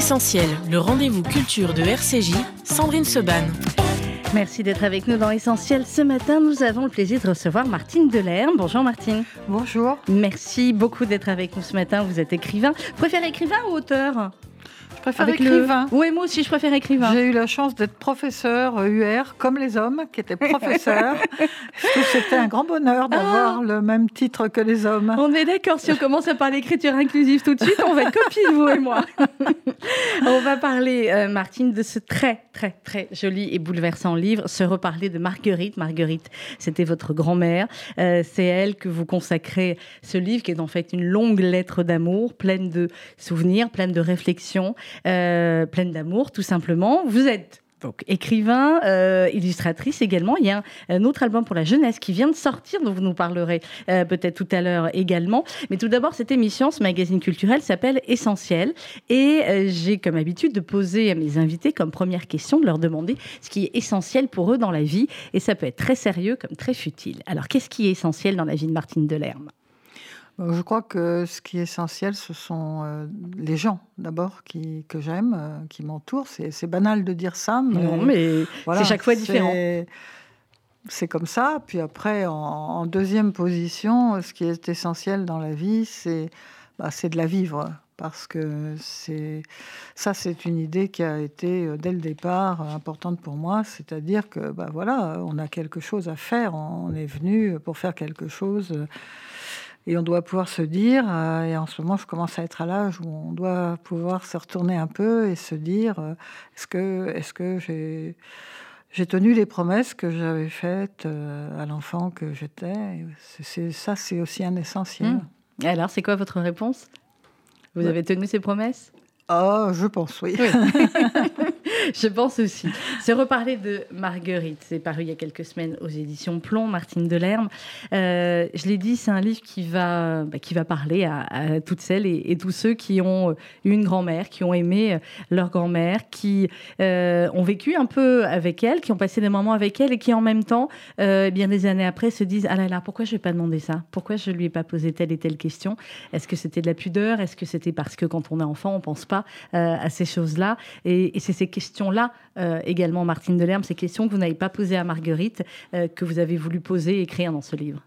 Essentiel, le rendez-vous culture de RCJ, Sandrine Seban. Merci d'être avec nous dans Essentiel. Ce matin, nous avons le plaisir de recevoir Martine Delerme. Bonjour Martine. Bonjour. Merci beaucoup d'être avec nous ce matin. Vous êtes écrivain. Vous préférez écrivain ou auteur? Je préfère écrivain. Oui, moi aussi, je préfère écrivain. J'ai eu la chance d'être professeur UR, comme les hommes qui étaient professeurs. C'était un grand bonheur d'avoir ah. le même titre que les hommes. On est d'accord, si on commence à parler d'écriture inclusive tout de suite, on va être copines, vous et moi. on va parler, euh, Martine, de ce très, très, très joli et bouleversant livre, Se reparler de Marguerite. Marguerite, c'était votre grand-mère. Euh, c'est elle que vous consacrez ce livre, qui est en fait une longue lettre d'amour, pleine de souvenirs, pleine de réflexions. Euh, pleine d'amour, tout simplement. Vous êtes donc écrivain, euh, illustratrice également. Il y a un, autre album pour la jeunesse qui vient de sortir, dont vous nous parlerez euh, peut-être tout à l'heure également. Mais tout d'abord, cette émission, ce magazine culturel s'appelle Essentiel. Et j'ai comme habitude de poser à mes invités comme première question, de leur demander ce qui est essentiel pour eux dans la vie. Et ça peut être très sérieux comme très futile. Alors, qu'est-ce qui est essentiel dans la vie de Martine Delerme? Je crois que ce qui est essentiel, ce sont euh, les gens, d'abord, qui, que j'aime, euh, qui m'entourent. C'est banal de dire ça, mais, non, mais c'est chaque fois différent. C'est comme ça. Puis après, en, deuxième position, ce qui est essentiel dans la vie, c'est bah, de la vivre. Parce que ça, c'est une idée qui a été dès le départ importante pour moi. C'est-à-dire que, bah, voilà, on a quelque chose à faire. On est venu pour faire quelque chose et on doit pouvoir se dire, euh, et en ce moment je commence à être à l'âge où on doit pouvoir se retourner un peu et se dire, euh, est-ce que, est-ce que j'ai, j'ai tenu les promesses que j'avais faites euh, à l'enfant que j'étais? C'est, Ça, c'est aussi un essentiel. Mmh. Alors, c'est quoi votre réponse? Vous avez tenu ces promesses? Oh, je pense, oui. je pense aussi. Se reparler de Marguerite, c'est paru il y a quelques semaines aux éditions Plomb, Martine Delerme. Euh, je l'ai dit, c'est un livre qui va, bah, qui va parler à, toutes celles et, tous ceux qui ont eu une grand-mère, qui ont aimé leur grand-mère, qui euh, ont vécu un peu avec elle, qui ont passé des moments avec elle et qui en même temps, euh, bien des années après, se disent Ah là là, pourquoi je n'ai pas demandé ça? Pourquoi je ne lui ai pas posé telle et telle question? Est-ce que c'était de la pudeur? Est-ce que c'était parce que quand on est enfant, on pense pas euh, à ces choses-là? Et, c'est ces questions-là euh, également, Martine Delerme, ces questions que vous n'avez pas posées à Marguerite, euh, que vous avez voulu poser et écrire dans ce livre.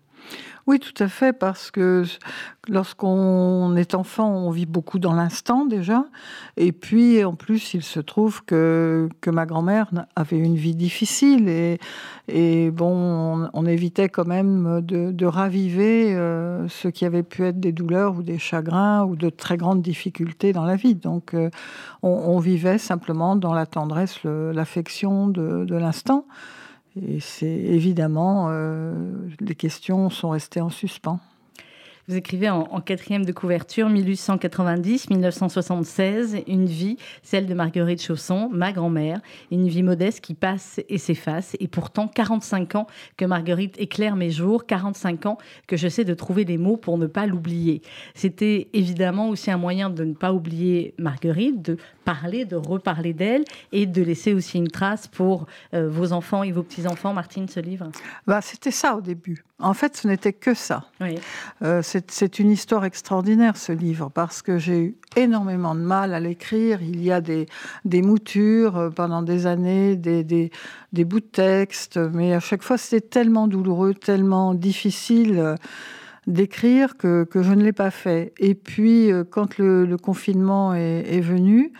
Oui, tout à fait, parce que lorsqu'on est enfant, on vit beaucoup dans l'instant déjà. Et puis, en plus, il se trouve que, que ma grand-mère avait une vie difficile. Et, et bon, on, évitait quand même de, raviver euh, ce qui avait pu être des douleurs ou des chagrins ou de très grandes difficultés dans la vie. Donc, euh, on, vivait simplement dans la tendresse, l'affection de l'instant. Et c'est évidemment, euh, les questions sont restées en suspens. Vous écrivez en, quatrième de couverture, 1890-1976, une vie, celle de Marguerite Chausson, ma grand-mère, une vie modeste qui passe et s'efface, et pourtant 45 ans que Marguerite éclaire mes jours, 45 ans que je sais de trouver des mots pour ne pas l'oublier. C'était évidemment aussi un moyen de ne pas oublier Marguerite, de parler, de reparler d'elle, et de laisser aussi une trace pour euh, vos enfants et vos petits-enfants, Martine, ce livre? Bah, C'était ça au début. En fait, ce n'était que ça. Euh, c'est une histoire extraordinaire, ce livre, parce que j'ai eu énormément de mal à l'écrire. Il y a des, moutures euh, pendant des années, des, bouts de texte, mais à chaque fois, c'était tellement douloureux, tellement difficile euh, d'écrire que, je ne l'ai pas fait. Et puis, quand le, confinement est venu,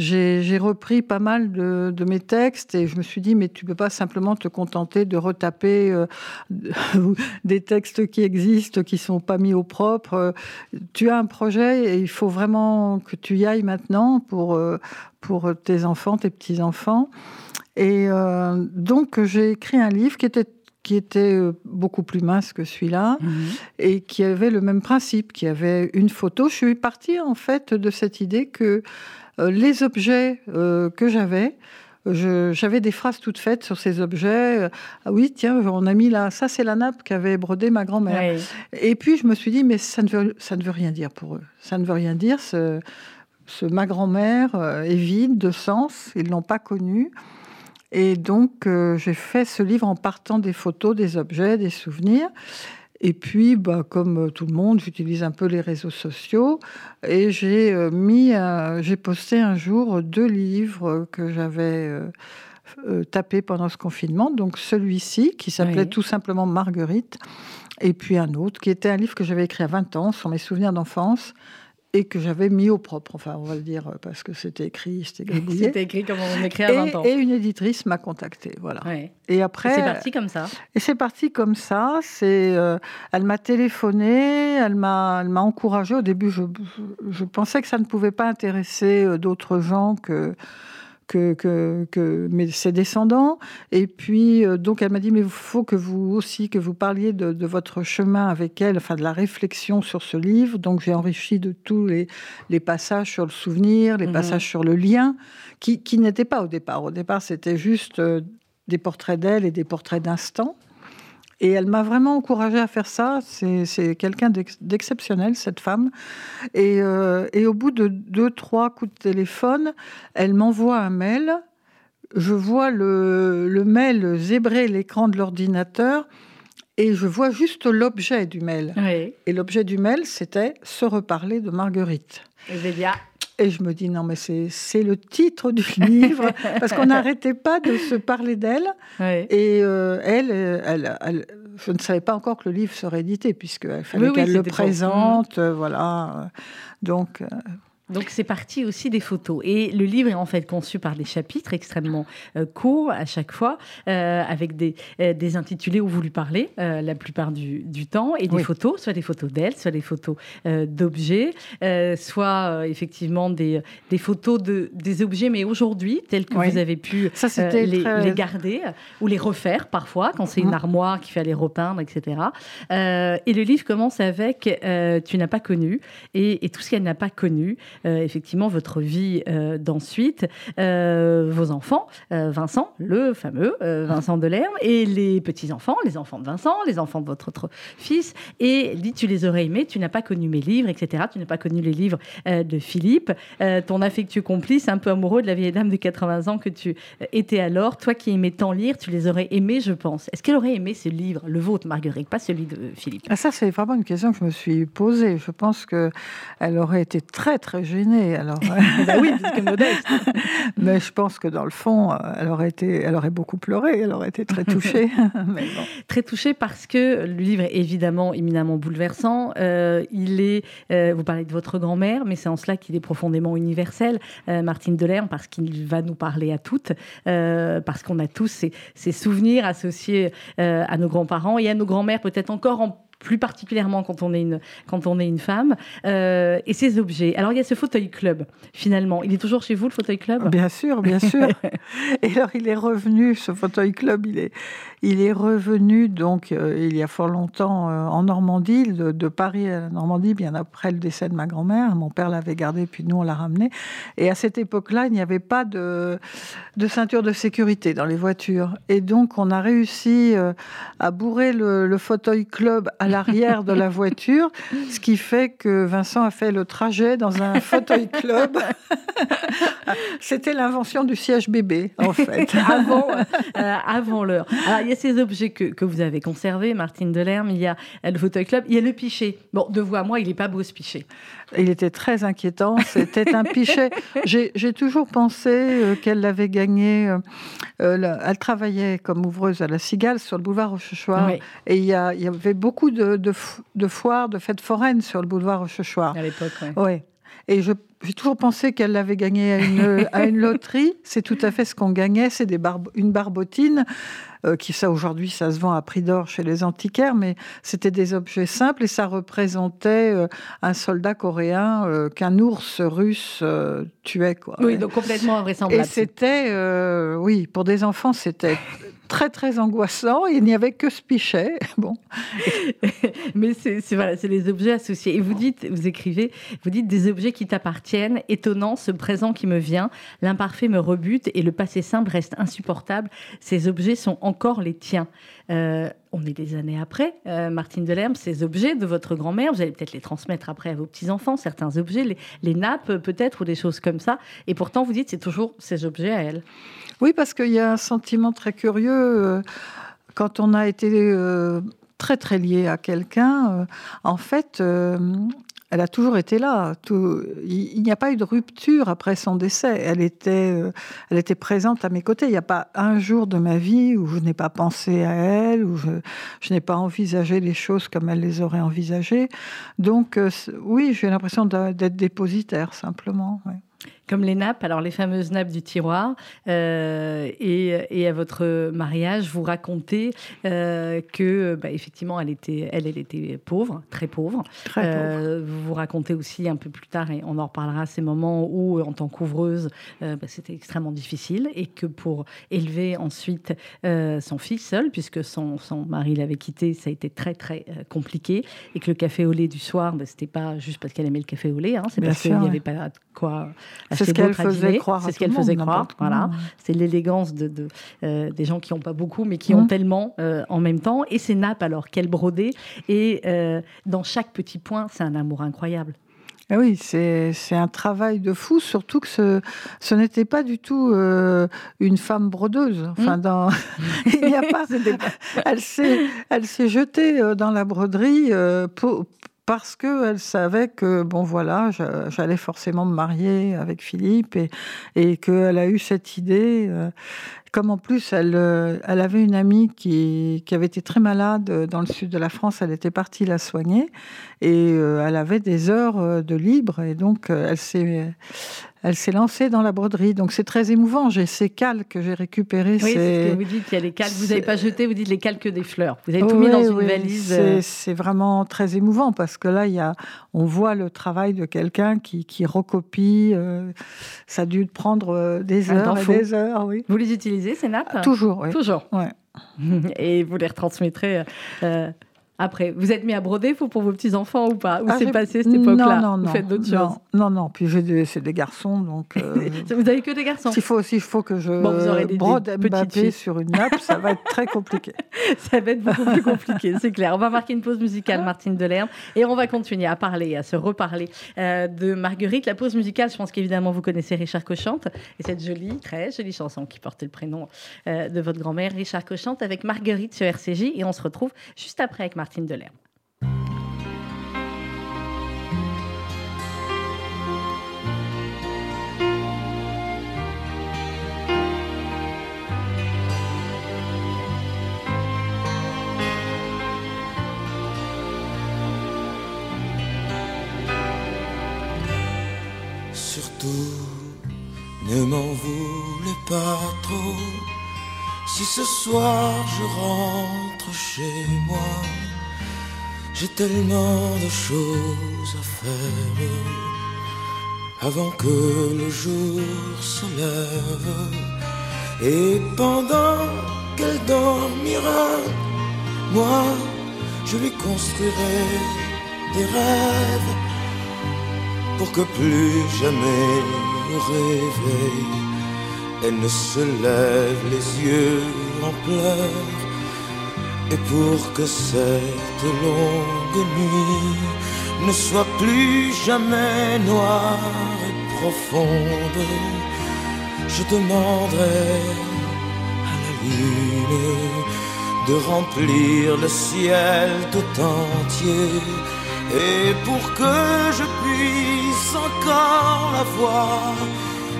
j'ai repris pas mal de, de, mes textes et je me suis dit, mais tu peux pas simplement te contenter de retaper euh, des textes qui existent, qui sont pas mis au propre. Tu as un projet et il faut vraiment que tu y ailles maintenant pour, euh, pour tes enfants, tes petits-enfants. Et euh, donc, j'ai écrit un livre qui était qui était beaucoup plus mince que celui-là mmh et qui avait le même principe, qui avait une photo. Je suis partie en fait de cette idée que les objets euh, que j'avais, j'avais des phrases toutes faites sur ces objets. Ah oui, tiens, on a mis là, ça c'est la nappe qu'avait brodée ma grand-mère. Et puis je me suis dit, mais ça ne, veut, ça ne veut rien dire pour eux. Ça ne veut rien dire. Ce, ce ma grand-mère euh, est vide de sens. Ils l'ont pas connue. Et donc j'ai fait ce livre en partant des photos, des objets, des souvenirs. Et puis, bah, comme tout le monde, j'utilise un peu les réseaux sociaux et j'ai mis, j'ai posté un jour deux livres que j'avais tapés pendant ce confinement. Donc celui-ci qui s'appelait tout simplement Marguerite et puis un autre qui était un livre que j'avais écrit à 20 ans sur mes souvenirs d'enfance et que j'avais mis au propre, enfin on va le dire parce que c'était écrit, c'était gribouillé. c'était écrit comme on écrit à 20 ans. Et une éditrice m'a contacté, voilà. Et après, c'est parti comme ça. Et c'est parti comme ça. C'est, euh, elle m'a téléphoné, elle m'a, elle m'a encouragé. Au début, je, je, pensais que ça ne pouvait pas intéresser euh, d'autres gens que que, que, ses descendants. Et puis, euh, donc, elle m'a dit, mais il faut que vous aussi, que vous parliez de, votre chemin avec elle, enfin, de la réflexion sur ce livre. Donc, j'ai enrichi de tous les, les, passages sur le souvenir, les mhm. passages sur le lien, qui, qui n'étaient pas au départ. Au départ, c'était juste euh, des portraits d'elle et des portraits d'instant. Et elle m'a vraiment encouragée à faire ça. C'est quelqu'un d'exceptionnel, cette femme. Et, euh, et, au bout de deux, trois coups de téléphone, elle m'envoie un mail. Je vois le, le mail zébrer l'écran de l'ordinateur et je vois juste l'objet du mail. Et l'objet du mail, c'était se reparler de Marguerite. Et et je me dis, non, mais c'est le titre du livre, parce qu'on n'arrêtait pas de se parler d'elle. Et euh, elle, elle, je ne savais pas encore que le livre serait édité, puisqu'il fallait qu'elle le présente. Euh, voilà. Donc. Euh, donc c'est parti aussi des photos. Et le livre est en fait conçu par des chapitres extrêmement euh, courts à chaque fois, euh, avec des, euh, des, intitulés où vous lui parlez la plupart du, du, temps, et des photos, soit des photos d'elle, soit des photos d'objets, soit effectivement des, des photos de, des objets, mais aujourd'hui, tels que vous avez pu les, les, garder ou les refaire parfois, quand c'est une mmh. armoire qui fait les repeindre, etc. et le livre commence avec Tu n'as pas connu, et, et tout ce qu'elle n'a pas connu. Euh, effectivement votre vie euh, d'ensuite, euh, vos enfants, Vincent, le fameux Vincent Delerme, et les petits-enfants, les enfants de Vincent, les enfants de votre fils, et dit tu les aurais aimés, tu n'as pas connu mes livres, etc. Tu n'as pas connu les livres de Philippe, ton affectueux complice, un peu amoureux de la vieille dame de 80 ans que tu étais alors, toi qui aimais tant lire, tu les aurais aimés, je pense. Est-ce qu'elle aurait aimé ce livre, le vôtre, Marguerite, pas celui de Philippe? Ah, Ça, c'est vraiment une question que je me suis posée. Je pense qu'elle aurait été très, très gênée. Alors, bah oui, que modeste. mais je pense que dans le fond, elle aurait été, elle aurait beaucoup pleuré, elle aurait été très touchée. Très touchée parce que le livre est évidemment éminemment bouleversant. Euh, il est, euh, vous parlez de votre grand-mère, mais c'est en cela qu'il est profondément universel, euh, Martine Delerme, parce qu'il va nous parler à toutes, parce qu'on a tous ces, ces souvenirs associés à nos grands-parents et à nos grands-mères, peut-être encore en plus particulièrement quand on est une, quand on est une femme, euh, et ces objets. Alors il y a ce fauteuil club, finalement. Il est toujours chez vous, le fauteuil club? Bien sûr, bien sûr. et alors il est revenu, ce fauteuil club, il est, il est revenu donc euh, il y a fort longtemps euh, en Normandie, de, Paris à la Normandie, bien après le décès de ma grand-mère. Mon père l'avait gardé, puis nous on l'a ramené. Et à cette époque-là, il n'y avait pas de, de ceinture de sécurité dans les voitures. Et donc on a réussi à bourrer le, le fauteuil club à l'arrière de la voiture, ce qui fait que Vincent a fait le trajet dans un fauteuil club. C'était l'invention du siège bébé, en fait. avant euh, avant l'heure. Alors, il y a ces objets que, que vous avez conservés, Martine Delerme, il y a le fauteuil club, il y a le pichet. Bon, de vous à moi, il n'est pas beau ce pichet. Il était très inquiétant. C'était un pichet. J'ai toujours pensé euh, qu'elle l'avait gagné. Euh, elle travaillait comme ouvreuse à la Cigale sur le boulevard Rochechouart. Et il y, a, il y, avait beaucoup de, de, foires, de fêtes foraines sur le boulevard Rochechouart. À l'époque, oui. Ouais. Et j'ai toujours pensé qu'elle l'avait gagné à une, à une loterie. C'est tout à fait ce qu'on gagnait. C'est une barbotine. Euh, qui ça aujourd'hui, ça se vend à prix d'or chez les antiquaires, mais c'était des objets simples et ça représentait euh, un soldat coréen euh, qu'un ours russe tuait. Quoi. Oui, donc complètement invraisemblable. Et c'était, oui, pour des enfants, c'était très très angoissant. Il n'y avait que ce pichet. Bon. Mais c'est c'est les objets associés. Et vous dites, vous écrivez, vous dites des objets qui t'appartiennent. Étonnant, ce présent qui me vient, l'imparfait me rebute et le passé simple reste insupportable. Ces objets sont encore les tiens. Euh, on est des années après, euh, Martine Delerme, ces objets de votre grand-mère, vous allez peut-être les transmettre après à vos petits-enfants, certains objets, les, nappes peut-être, ou des choses comme ça. Et pourtant, vous dites, c'est toujours ces objets à elle. Oui, parce qu'il y a un sentiment très curieux. Euh, quand on a été très très liée à quelqu'un, en fait, elle a toujours été là. il n'y a pas eu de rupture après son décès. Elle était, euh, elle était présente à mes côtés. Il n'y a pas un jour de ma vie où je n'ai pas pensé à elle, où je, n'ai pas envisagé les choses comme elle les aurait envisagées. Donc, euh, oui, j'ai l'impression d'être dépositaire, simplement comme les nappes, alors les fameuses nappes du tiroir. Euh, et, à votre mariage, vous racontez euh, que, bah, effectivement, elle était, elle, elle était pauvre, très pauvre. Euh, vous vous racontez aussi un peu plus tard, et on en reparlera, ces moments où, en tant qu'ouvreuse, bah, c'était extrêmement difficile et que pour élever ensuite son fils seul, puisque son, son mari l'avait quitté, ça a été très, très compliqué. Et que le café au lait du soir, bah, c'était pas juste parce qu'elle aimait le café au lait, hein, c'est parce qu'il n'y avait pas quoi c'est ce qu'elle faisait croire. C'est ce qu'elle faisait croire. Voilà. C'est l'élégance de, euh, des gens qui n'ont pas beaucoup, mais qui ont mmh. tellement euh, en même temps. Et ces nappes, alors, qu'elle brodait. Et euh, dans chaque petit point, c'est un amour incroyable. Ah oui, c'est un travail de fou, surtout que ce, ce n'était pas du tout une femme brodeuse. Enfin, mmh. dans, il n'y a pas. elle s'est jetée dans la broderie pour, parce qu'elle savait que, bon voilà, j'allais forcément me marier avec Philippe et, qu'elle a eu cette idée. Euh, comme en plus, elle, euh, elle avait une amie qui, avait été très malade dans le sud de la France, elle était partie la soigner et euh, elle avait des heures de libre et donc elle s'est elle s'est lancée dans la broderie. Donc c'est très émouvant. J'ai ces calques que j'ai récupérés. Oui, c'est ce que vous dites. Il y a les calques. Vous n'avez pas jeté. Vous dites les calques des fleurs. Vous avez tout mis dans une valise. Euh. C'est vraiment très émouvant parce que là, il y a, on voit le travail de quelqu'un qui, qui recopie. Euh, ça a dû prendre euh, des heures et des heures. Oui. Vous les utilisez ces nappes? Toujours. Oui. Toujours. Ouais. et vous les retransmettrez. Après, vous êtes mis à broder vous, pour vos petits-enfants ou pas? Ou ah, c'est passé cette époque-là? Non, non, Vous faites d'autres choses? Non, non, puis c'est des garçons, donc... Euh, vous avez que des garçons. S'il faut, il faut que je bon, vous aurez des, brode Mbappé sur une nappe, ça va être très compliqué. ça va être beaucoup plus compliqué, c'est clair. On va marquer une pause musicale, Martine Delerme, et on va continuer à parler, à se reparler euh, de Marguerite. La pause musicale, je pense qu'évidemment, vous connaissez Richard Cochante, et cette jolie, très jolie chanson qui portait le prénom euh, de votre grand-mère, Richard Cochante, avec Marguerite sur RCJ, et on se retrouve juste après avec Martine Surtout, ne m'en voulez pas trop. Si ce soir je rentre chez moi j'ai tellement de choses à faire avant que le jour se lève. Et pendant qu'elle dormira, moi, je lui construirai des rêves pour que plus jamais au réveil, elle ne se lève les yeux en pleurs et pour que cette longue nuit ne soit plus jamais noire et profonde, je demanderai à la lune de remplir le ciel tout entier. Et pour que je puisse encore la voir,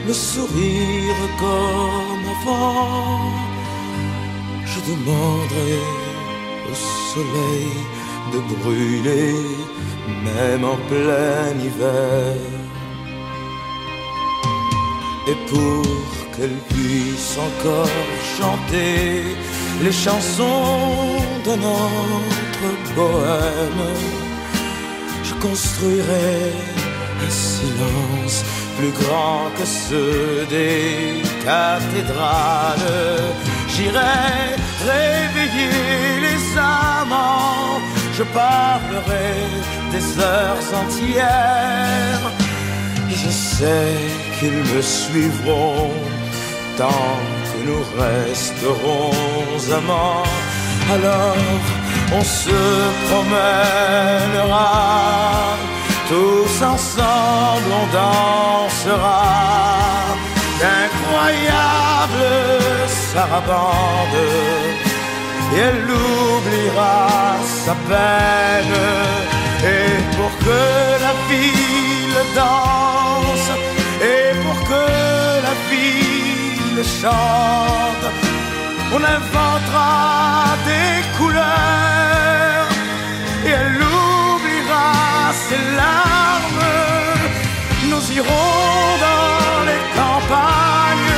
me sourire comme avant, je demanderai soleil de brûler, même en plein hiver. Et pour qu'elle puisse encore chanter les chansons de notre bohème, je construirai un silence plus grand que ceux des cathédrales. J'irai réveiller les amants, je parlerai des heures entières. Je sais qu'ils me suivront tant que nous resterons amants. Alors on se promènera, tous ensemble on dansera. D'incroyables sarabandes et elle oubliera sa peine. Et pour que la ville danse, et pour que la ville chante, on inventera des couleurs, ses larmes. Nous irons dans les campagnes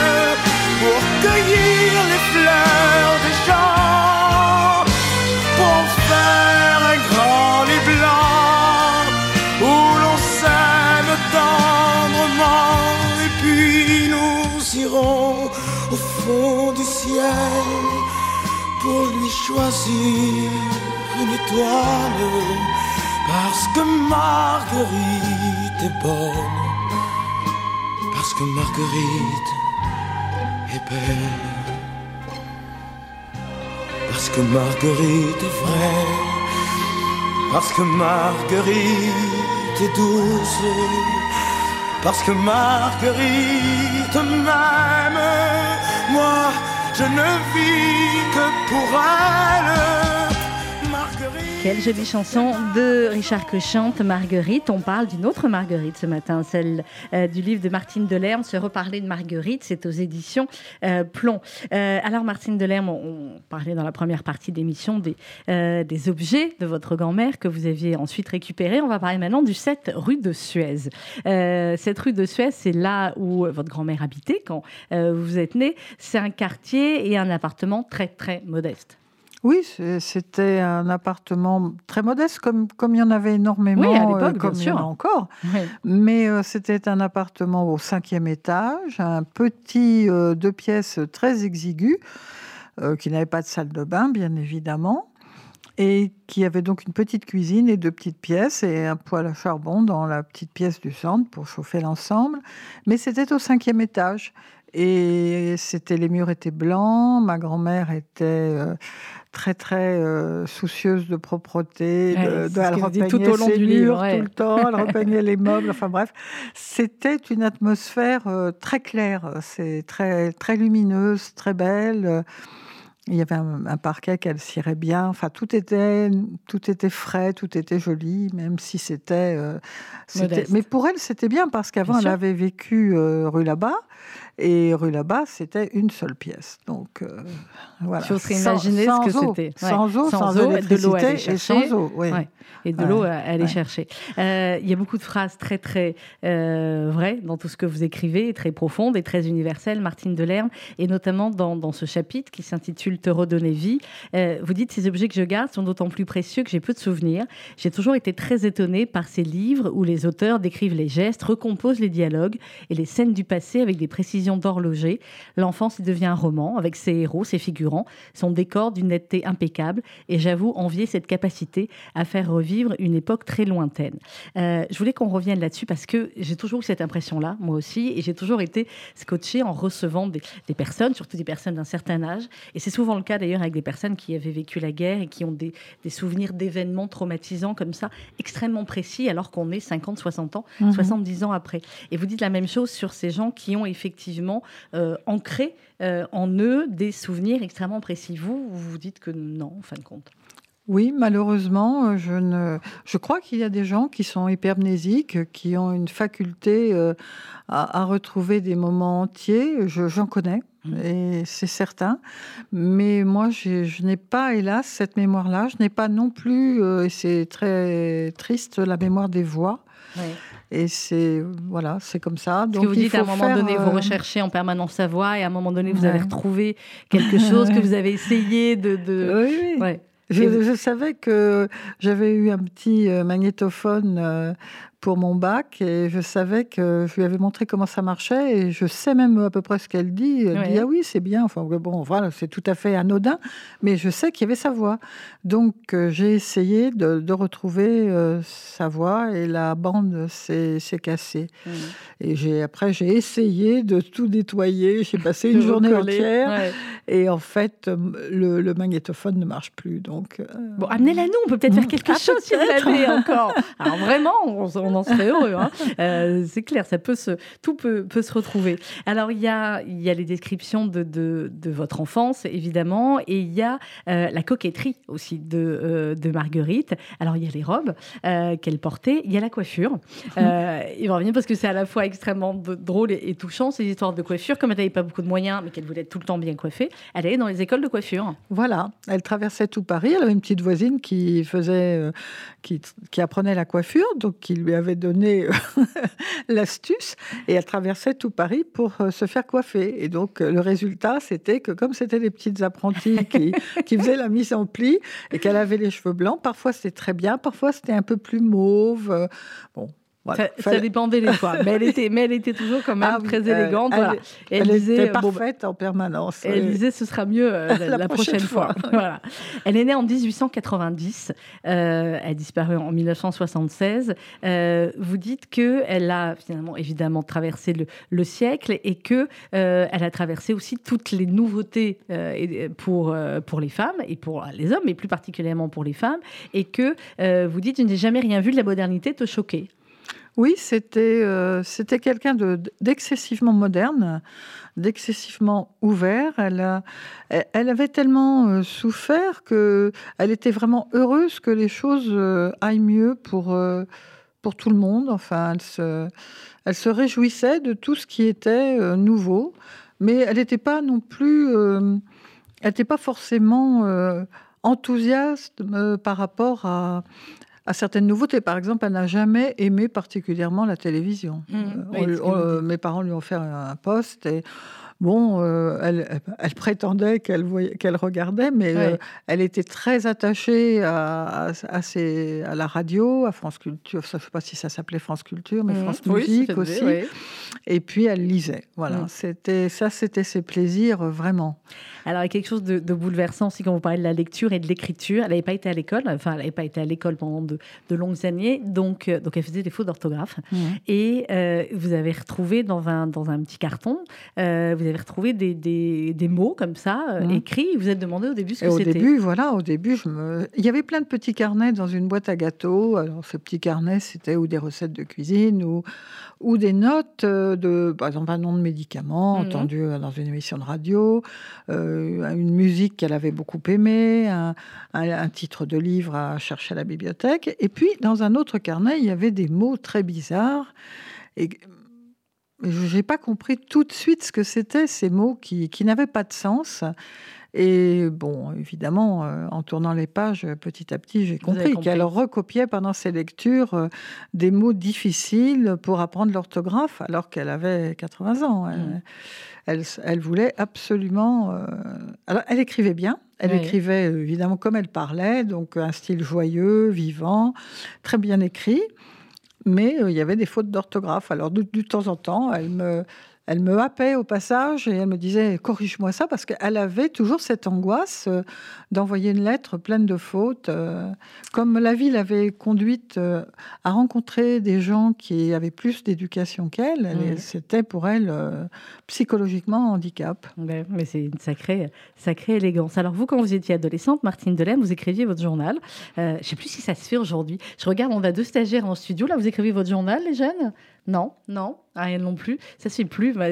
pour cueillir les fleurs des champs, pour faire un grand lit blanc où l'on s'aime tendrement, et puis nous irons au fond du ciel pour lui choisir une étoile, parce que Marguerite est bonne, parce que Marguerite est belle. Parce que Marguerite est vraie, parce que Marguerite est douce, parce que Marguerite m'aime. Moi, je ne vis que pour elle. Quelle jolie chanson de Richard Cochante, Marguerite. On parle d'une autre Marguerite ce matin, celle euh, du livre de Martine Delerme, Se reparler de Marguerite, c'est aux éditions euh, Plomb. Euh, alors Martine Delerme, on, parlait dans la première partie d'émission des, des objets de votre grand-mère que vous aviez ensuite récupérés. On va parler maintenant du 7 rue de Suez. cette rue de Suez, c'est là où votre grand-mère habitait quand vous êtes né. C'est un quartier et un appartement très très modeste. Oui, c'était un appartement très modeste, comme, comme il y en avait énormément, oui, à euh, l'époque, comme bien sûr. encore. Mais euh, c'était un appartement au cinquième étage, un petit euh, deux pièces très exigu, qui n'avait pas de salle de bain, bien évidemment, et qui avait donc une petite cuisine et deux petites pièces et un poêle à charbon dans la petite pièce du centre pour chauffer l'ensemble. Mais c'était au cinquième étage. Et c'était les murs étaient blancs. Ma grand-mère était très très euh, soucieuse de propreté, de, elle repeignait tout au long ses du murs livre, tout le temps, elle repeignait les meubles, enfin bref, c'était une atmosphère euh, très claire, c'est très très lumineuse, très belle. Il y avait un, parquet qu'elle cirait bien. Enfin, tout était, tout était frais, tout était joli, même si c'était. Euh, mais pour elle, c'était bien parce qu'avant, elle avait vécu rue là-bas. Et rue là-bas, c'était une seule pièce. Donc, euh, voilà. J'ose imaginer ce que c'était. Sans eau, sans, eau, de l'eau et sans eau. Oui. Et de l'eau à aller chercher. Euh, il y a beaucoup de phrases très, très euh, vraies dans tout ce que vous écrivez, très profondes et très universelles, Martine Delerme, et notamment dans, dans ce chapitre qui s'intitule Te redonner vie. vous dites Ces objets que je garde sont d'autant plus précieux que j'ai peu de souvenirs. J'ai toujours été très étonnée par ces livres où les auteurs décrivent les gestes, recomposent les dialogues et les scènes du passé avec des précisions d'horloger. L'enfance devient un roman avec ses héros, ses figurants, son décor d'une netteté impeccable. Et j'avoue envier cette capacité à faire revivre une époque très lointaine. Euh, je voulais qu'on revienne là-dessus parce que j'ai toujours eu cette impression-là, moi aussi, et j'ai toujours été scotché en recevant des, personnes, surtout des personnes d'un certain âge. Et c'est souvent le cas d'ailleurs avec des personnes qui avaient vécu la guerre et qui ont des, souvenirs d'événements traumatisants comme ça, extrêmement précis, alors qu'on est 50, 60 ans, 70 mhm. ans après. Et vous dites la même chose sur ces gens qui ont effectivement euh, ancré euh, en eux des souvenirs extrêmement précis. Vous, vous vous dites que non, en fin de compte. Oui, malheureusement, euh, je, ne... je crois qu'il y a des gens qui sont hypermnésiques, qui ont une faculté à, retrouver des moments entiers. J'en connais, mmh. et c'est certain. Mais moi, je n'ai pas, hélas, cette mémoire-là. Je n'ai pas non plus, et c'est très triste, la mémoire des voix. Oui. Et c'est voilà, c'est comme ça. Donc, que vous dites à un moment donné, vous euh, recherchez en permanence sa voix, et à un moment donné, vous avez retrouvé quelque chose que vous avez essayé de. de... Oui, oui. Je, savais que j'avais eu un petit euh, magnétophone euh, pour mon bac et je savais que je lui avais montré comment ça marchait et je sais même à peu près ce qu'elle dit. Elle dit ah oui c'est bien. Enfin bon voilà c'est tout à fait anodin, mais je sais qu'il y avait sa voix. Donc euh, j'ai essayé de, retrouver euh, sa voix et la bande s'est cassée. Mmh. Et j'ai après j'ai essayé de tout nettoyer. J'ai passé une journée entière et en fait le, magnétophone ne marche plus. Donc euh, bon amenez-la nous. On peut peut-être faire quelque ah, chose si vous l'avez encore. Alors vraiment on on en serait heureux. Hein. Euh, c'est clair, ça peut se, tout peut, peut se retrouver. Alors, il y a, il y a les descriptions de, de, de votre enfance, évidemment, et il y a euh, la coquetterie aussi de, euh, de Marguerite. Alors, il y a les robes qu'elle portait, il y a la coiffure. il va revenir parce que c'est à la fois extrêmement drôle et, touchant, ces histoires de coiffure. Comme elle n'avait pas beaucoup de moyens, mais qu'elle voulait être tout le temps bien coiffée, elle allait dans les écoles de coiffure. Voilà, elle traversait tout Paris. Elle avait une petite voisine qui faisait, qui, qui apprenait la coiffure, donc qui lui avait donné l'astuce et elle traversait tout Paris pour euh, se faire coiffer. Et donc, euh, le résultat, c'était que comme c'était des petites apprenties qui, qui faisaient la mise en pli et qu'elle avait les cheveux blancs, parfois c'était très bien, parfois c'était un peu plus mauve. Euh, bon, ça, dépendait des fois, mais elle était, mais elle était toujours quand même ah très élégante. Elle, elle, était bah, parfaite en permanence. Elle disait ce sera mieux euh, la, prochaine, fois. voilà. Elle est née en 1890. Euh, elle a disparu en 1976. Euh, vous dites que elle a finalement évidemment traversé le, siècle et que elle a traversé aussi toutes les nouveautés pour pour les femmes et pour les hommes, mais plus particulièrement pour les femmes. Et que vous dites je n'ai jamais rien vu de la modernité te choquer. Oui, c'était euh, c'était quelqu'un d'excessivement moderne, d'excessivement ouvert. Elle, elle avait tellement euh, souffert que elle était vraiment heureuse que les choses euh, aillent mieux pour pour tout le monde. Enfin, elle se elle se réjouissait de tout ce qui était nouveau, mais elle n'était pas non plus elle n'était pas forcément enthousiaste par rapport à à certaines nouveautés. Par exemple, elle n'a jamais aimé particulièrement la télévision. Mmh. Euh, euh, mes parents lui ont fait un poste et Bon, euh, elle, prétendait qu'elle qu'elle regardait, mais elle était très attachée à, à, la radio, à France Culture. Je ne sais pas si ça s'appelait France Culture, mais mmh. France Musique aussi. Et puis elle lisait. Voilà, mmh. c'était ça, c'était ses plaisirs vraiment. Alors, il y a quelque chose de, bouleversant aussi quand vous parlez de la lecture et de l'écriture. Elle n'avait pas été à l'école, enfin, elle n'avait pas été à l'école pendant de, longues années, donc, euh, donc elle faisait des fautes d'orthographe. Mmh. Et euh, vous avez retrouvé dans un, dans un petit carton, euh, vous avez retrouvé des, des, des mots comme ça, mmh. écrits. Vous êtes demandé au début ce que c'était. Au début, voilà, au début, je me... il y avait plein de petits carnets dans une boîte à gâteaux. Alors, ce petit carnet, c'était ou des recettes de cuisine ou, ou des notes de, par exemple, un nom de médicament mmh. entendu dans une émission de radio. Euh, une musique qu'elle avait beaucoup aimée, un, titre de livre à chercher à la bibliothèque. Et puis, dans un autre carnet, il y avait des mots très bizarres. Et je n'ai pas compris tout de suite ce que c'était, ces mots qui, qui n'avaient pas de sens. Et bon, évidemment, euh, en tournant les pages, petit à petit, j'ai compris, qu'elle recopiait pendant ses lectures euh, des mots difficiles pour apprendre l'orthographe, alors qu'elle avait 80 ans. Mmh. Elle, elle, voulait absolument. Euh, alors, elle écrivait bien. Elle écrivait évidemment comme elle parlait, donc un style joyeux, vivant, très bien écrit. Mais il y avait des fautes d'orthographe. Alors, de, de, temps en temps, elle me, elle me happait au passage et elle me disait corrige-moi ça parce qu'elle avait toujours cette angoisse euh, d'envoyer une lettre pleine de fautes. Euh, comme la vie l'avait conduite euh, à rencontrer des gens qui avaient plus d'éducation qu'elle, mmh. c'était pour elle psychologiquement un handicap. Mais, c'est une sacrée, sacrée élégance. Alors vous, quand vous étiez adolescente, Martine Delem, vous écriviez votre journal. je ne sais plus si ça se fait aujourd'hui. Je regarde, on a deux stagiaires en studio. Là, vous écrivez votre journal, les jeunes? Non, non, rien non plus. Ça se fait plus. Bah,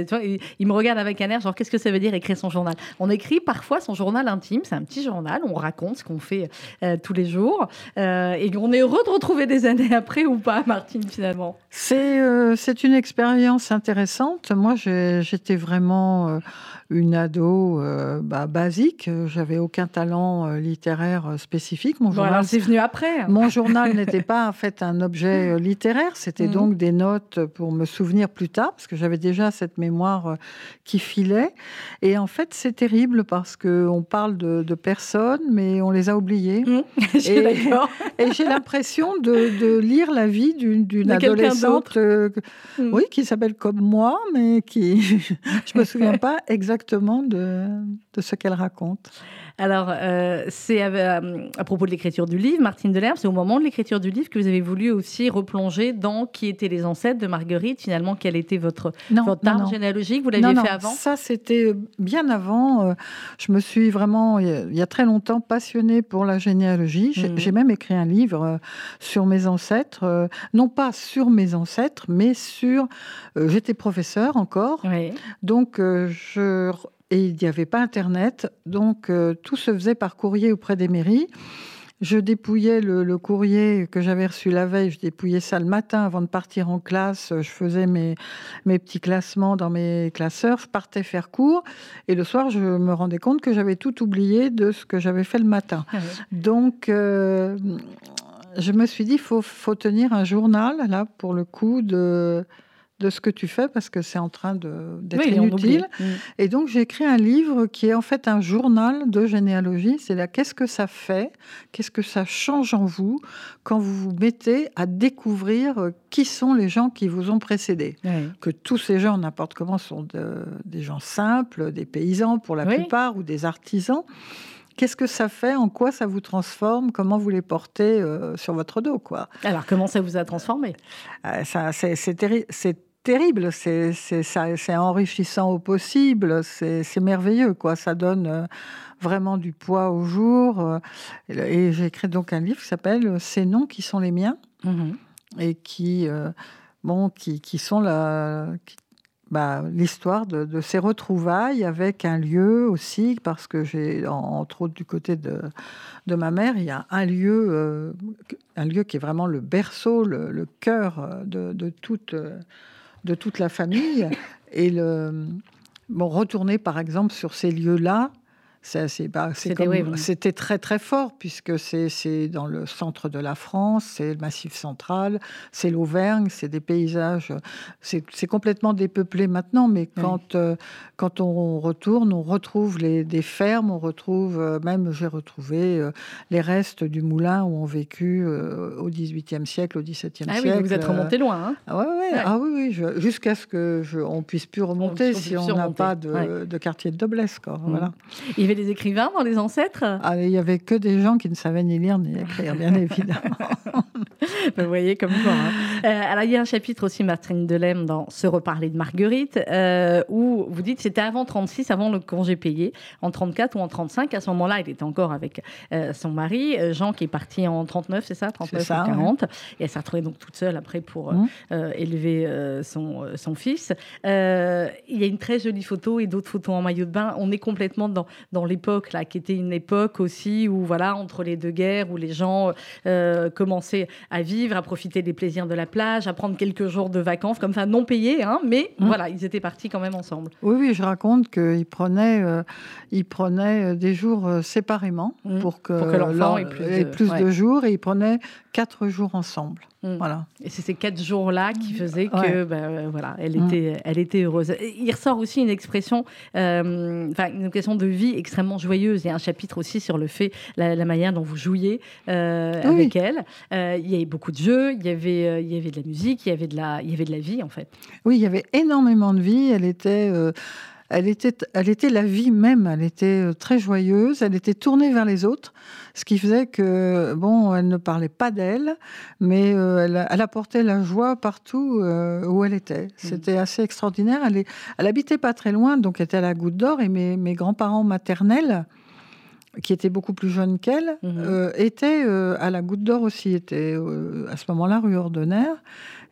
il, me regarde avec un air genre qu'est-ce que ça veut dire écrire son journal? On écrit parfois son journal intime. C'est un petit journal. On raconte ce qu'on fait euh, tous les jours euh, et on est heureux de retrouver des années après ou pas, Martine finalement. C'est euh, c'est une expérience intéressante. Moi, j'étais vraiment une ado bah, basique. J'avais aucun talent littéraire spécifique. Mon journal, c'est venu après. Mon journal n'était pas en fait un objet littéraire. C'était mhm. donc des notes pour me souvenir plus tard, parce que j'avais déjà cette mémoire qui filait. Et en fait, c'est terrible parce que on parle de, personnes, mais on les a oubliées. Mhm. et, et j'ai l'impression de, lire la vie d'une adolescente, mhm. oui, qui s'appelle comme moi, mais qui je me souviens pas exactement de, de ce qu'elle raconte. Alors, euh, c'est à, propos de l'écriture du livre, Martine Delerme, c'est au moment de l'écriture du livre que vous avez voulu aussi replonger dans qui étaient les ancêtres de Marguerite, finalement, quel était votre, votre arbre généalogique Vous l'aviez fait avant Ça, c'était bien avant. Je me suis vraiment, il y a très longtemps, passionnée pour la généalogie. J'ai mmh. même écrit un livre sur mes ancêtres, non pas sur mes ancêtres, mais sur... J'étais professeur encore, donc je et il n'y avait pas Internet, donc euh, tout se faisait par courrier auprès des mairies. Je dépouillais le, courrier que j'avais reçu la veille, je dépouillais ça le matin avant de partir en classe. Je faisais mes, mes petits classements dans mes classeurs, je partais faire cours. Et le soir, je me rendais compte que j'avais tout oublié de ce que j'avais fait le matin. Ah donc, euh, je me suis dit, il faut, faut tenir un journal, là, pour le coup, de de ce que tu fais parce que c'est en train d'être inutile. Mm. Et donc j'ai écrit un livre qui est en fait un journal de généalogie. C'est là qu'est-ce que ça fait, qu'est-ce que ça change en vous quand vous vous mettez à découvrir euh, qui sont les gens qui vous ont précédé. Que tous ces gens, n'importe comment, sont des gens simples, des paysans pour la plupart ou des artisans. Qu'est-ce que ça fait? En quoi ça vous transforme? Comment vous les portez euh, sur votre dos quoi? Alors, comment ça vous a transformé? Euh, C'est terrible terrible, c'est enrichissant au possible, c'est merveilleux, quoi. Ça donne euh, vraiment du poids au jour. Euh, et j'ai écrit donc un livre qui s'appelle Ces noms qui sont les miens mmh et qui, euh, bon, qui, qui, sont la, bah, l'histoire de, ces retrouvailles avec un lieu aussi, parce que j'ai, entre autres du côté de, de ma mère, il y a un lieu, un lieu qui est vraiment le berceau, le, le cœur de, de toute de toute la famille. Et le, retourner par exemple sur ces lieux-là, c'était très très fort puisque c'est dans le centre de la France, c'est le Massif central, c'est l'Auvergne, c'est des paysages, c'est complètement dépeuplé maintenant, mais quand euh, quand on retourne, on retrouve les, des fermes, on retrouve euh, même j'ai retrouvé euh, les restes du moulin où on vécu au XVIIIe siècle, au XVIIe ah siècle. Oui, vous êtes remonté loin. Hein ah, ouais, ah oui, oui, jusqu'à ce que je, on puisse plus remonter si on n'a pas de, de, quartier de noblesse, quoi. Mmh. Voilà des écrivains dans les ancêtres? Ah, Il y avait que des gens qui ne savaient ni lire ni écrire, bien évidemment. Vous voyez comme quoi. Hein. Euh, alors il y a un chapitre aussi, Martine Delem, dans Se reparler de Marguerite, euh, où vous dites c'était avant 36, avant le congé payé, en 34 ou en 35. À ce moment-là, il était encore avec euh, son mari, Jean, qui est parti en 39, c'est ça? 39 ça, ou 40. Et elle s'est retrouvée donc toute seule après pour mmh. élever son, son fils. il y a une très jolie photo et d'autres photos en maillot de bain. On est complètement dans, dans l'époque, là, qui était une époque aussi où, voilà, entre les deux guerres, où les gens commençaient à vivre, à profiter des plaisirs de la plage, à prendre quelques jours de vacances, comme ça, non payés, hein, mais mmh. voilà, ils étaient partis quand même ensemble. Oui, oui, je raconte qu'ils prenaient, euh, ils prenaient euh, des jours euh, séparément mmh. pour que, l'enfant ait plus, de, jours et ils prenaient quatre jours ensemble. Mmh. Voilà. Et c'est ces quatre jours-là qui faisaient que, ben, voilà, elle était, elle était heureuse. Il ressort aussi une expression, enfin une question de vie extrêmement joyeuse. Il y a un chapitre aussi sur le fait, la, manière dont vous jouiez avec elle. il y avait beaucoup de jeux, il y avait, euh, il y avait de la musique, il y avait de la, il y avait de la vie en fait. Oui, il y avait énormément de vie. Elle était, euh, elle était, elle était la vie même. Elle était euh, très joyeuse. Elle était tournée vers les autres, ce qui faisait que bon, elle ne parlait pas d'elle, mais elle, elle, apportait la joie partout où elle était. Mm. C'était assez extraordinaire. Elle, est, elle habitait pas très loin, donc elle était à la Goutte d'Or et mes, mes grands-parents maternels qui était beaucoup plus jeune qu'elle, euh, était euh, à la Goutte d'Or aussi, était euh, à ce moment-là rue Ordonnaire,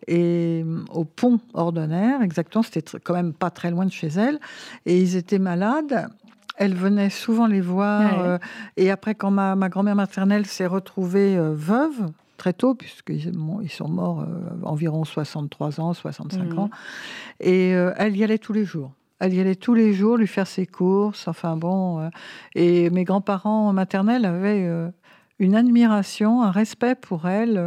et au pont Ordonnaire, exactement, c'était quand même pas très loin de chez elle, et ils étaient malades. Elle venait souvent les voir, et après, quand ma, ma grand-mère maternelle s'est retrouvée veuve, très tôt, puisqu'ils ils sont morts environ 63 ans, 65 mhm. ans, et elle y allait tous les jours. Elle y allait tous les jours lui faire ses courses. Enfin bon. Euh, et mes grands-parents maternels avaient euh, une admiration, un respect pour elle.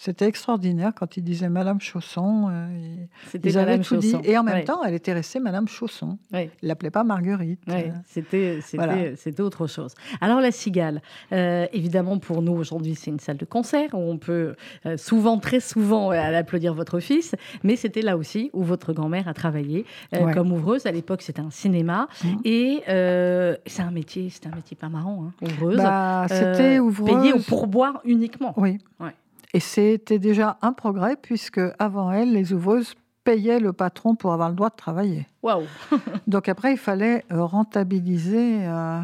Euh, C'était extraordinaire quand il disait Madame Chausson. Euh, C'était Madame tout Chausson. Dit. Et en même temps, elle était restée Madame Chausson. Il l'appelait pas Marguerite. C'était c'était autre chose. Alors la Cigale, euh, évidemment pour nous aujourd'hui c'est une salle de concert où on peut euh, souvent, très souvent, applaudir votre fils, mais c'était là aussi où votre grand-mère a travaillé comme ouvreuse. À l'époque c'était un cinéma mmh. et c'est un métier, c'est un métier pas marrant, hein, ouvreuse. Bah, c'était ouvreuse. Payée au pourboire uniquement. Oui. Et c'était déjà un progrès puisque avant elle, les ouvreuses payaient le patron pour avoir le droit de travailler. Waouh Donc après, il fallait euh, rentabiliser euh,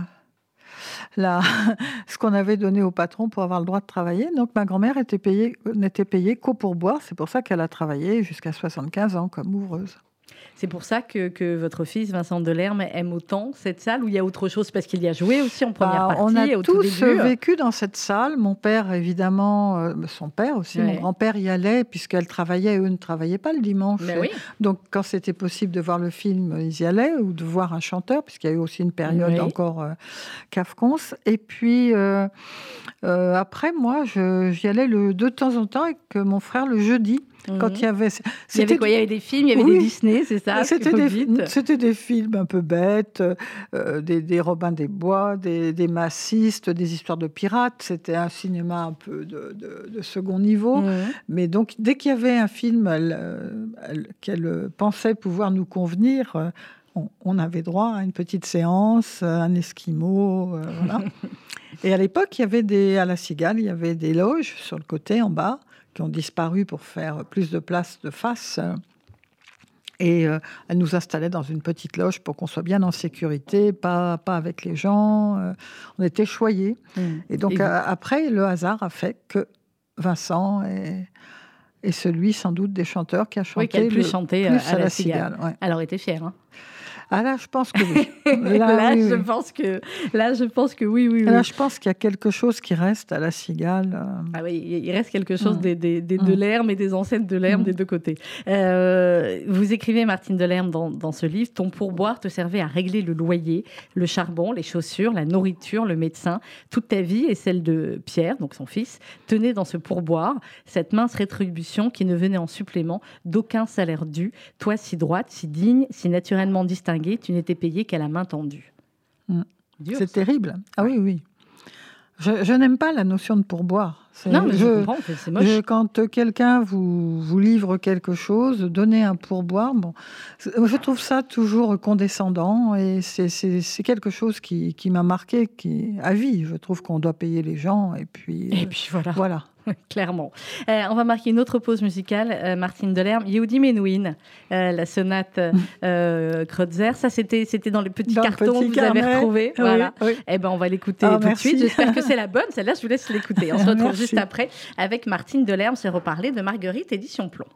la, ce qu'on avait donné au patron pour avoir le droit de travailler. Donc ma grand-mère était payée, n'était payée qu'au pourboire. C'est pour ça qu'elle a travaillé jusqu'à 75 ans comme ouvreuse. C'est pour ça que, votre fils, Vincent Delerme, aime autant cette salle où il y a autre chose? Parce qu'il y a joué aussi en première bah, partie. On a tous vécu dans cette salle. Mon père, évidemment, euh, son père aussi, mon grand-père y allait puisqu'elle travaillait, eux ne travaillaient pas le dimanche. Ben Donc quand c'était possible de voir le film, ils y allaient ou de voir un chanteur puisqu'il y a eu aussi une période encore euh, Et puis euh, euh, après, moi, j'y allais le, de temps en temps avec mon frère le jeudi. Quand il y avait. Il y avait quoi? Il y avait des films, il y avait des Disney, c'est ça C'était des, films un peu bêtes, euh, des, des, Robins des Bois, des, des, massistes, des histoires de pirates. C'était un cinéma un peu de, de, second niveau. Mais donc, dès qu'il y avait un film qu'elle pensait pouvoir nous convenir, euh, on, avait droit à une petite séance, un esquimau, euh, voilà. Et à l'époque, il y avait des, à la Cigale, il y avait des loges sur le côté en bas qui ont disparu pour faire plus de place de face. Et euh, elle nous installait dans une petite loge pour qu'on soit bien en sécurité, pas, pas avec les gens. Euh, on était choyés. Mmh. Et donc, euh, après, le hasard a fait que Vincent est, est celui, sans doute, des chanteurs qui a chanté le plus, chanté à, la Cigale. Alors, il était fier. Hein ah là, je pense que oui. Là, je pense que là, je pense que oui, oui. Là, je pense qu'il y a quelque chose qui reste à la cigale. Euh. Ah oui, il reste quelque chose mm. des, des, des mm. Delerme et des ancêtres de l'herbe mm. des deux côtés. Euh, vous écrivez, Martine Delerme, dans, dans ce livre, ton pourboire te servait à régler le loyer, le charbon, les chaussures, la nourriture, le médecin. Toute ta vie et celle de Pierre, donc son fils, tenait dans ce pourboire cette mince rétribution qui ne venait en supplément d'aucun salaire dû. Toi, si droite, si digne, si naturellement distinguée tu n'étais payé qu'à la main tendue. Mm. C'est terrible. Ah oui, oui. Je, n'aime pas la notion de pourboire. Non, mais je, comprends, c'est moche. quand quelqu'un vous, vous livre quelque chose, donner un pourboire, bon, je trouve ça toujours condescendant et c'est quelque chose qui, qui m'a marqué qui, à vie. Je trouve qu'on doit payer les gens et puis. Et puis voilà. Voilà. Clairement. Euh, on va marquer une autre pause musicale, euh, Martine Delerme, Yehudi Menuhin, euh, la sonate Kreutzer. Ça, c'était, c'était dans les petits cartons que vous avez retrouvés. voilà. Eh ben, on va l'écouter ah, tout de suite. J'espère que c'est la bonne. Celle-là, je vous laisse l'écouter. On se retrouve juste après avec Martine Delerme. C'est reparler de Marguerite, édition Plomb.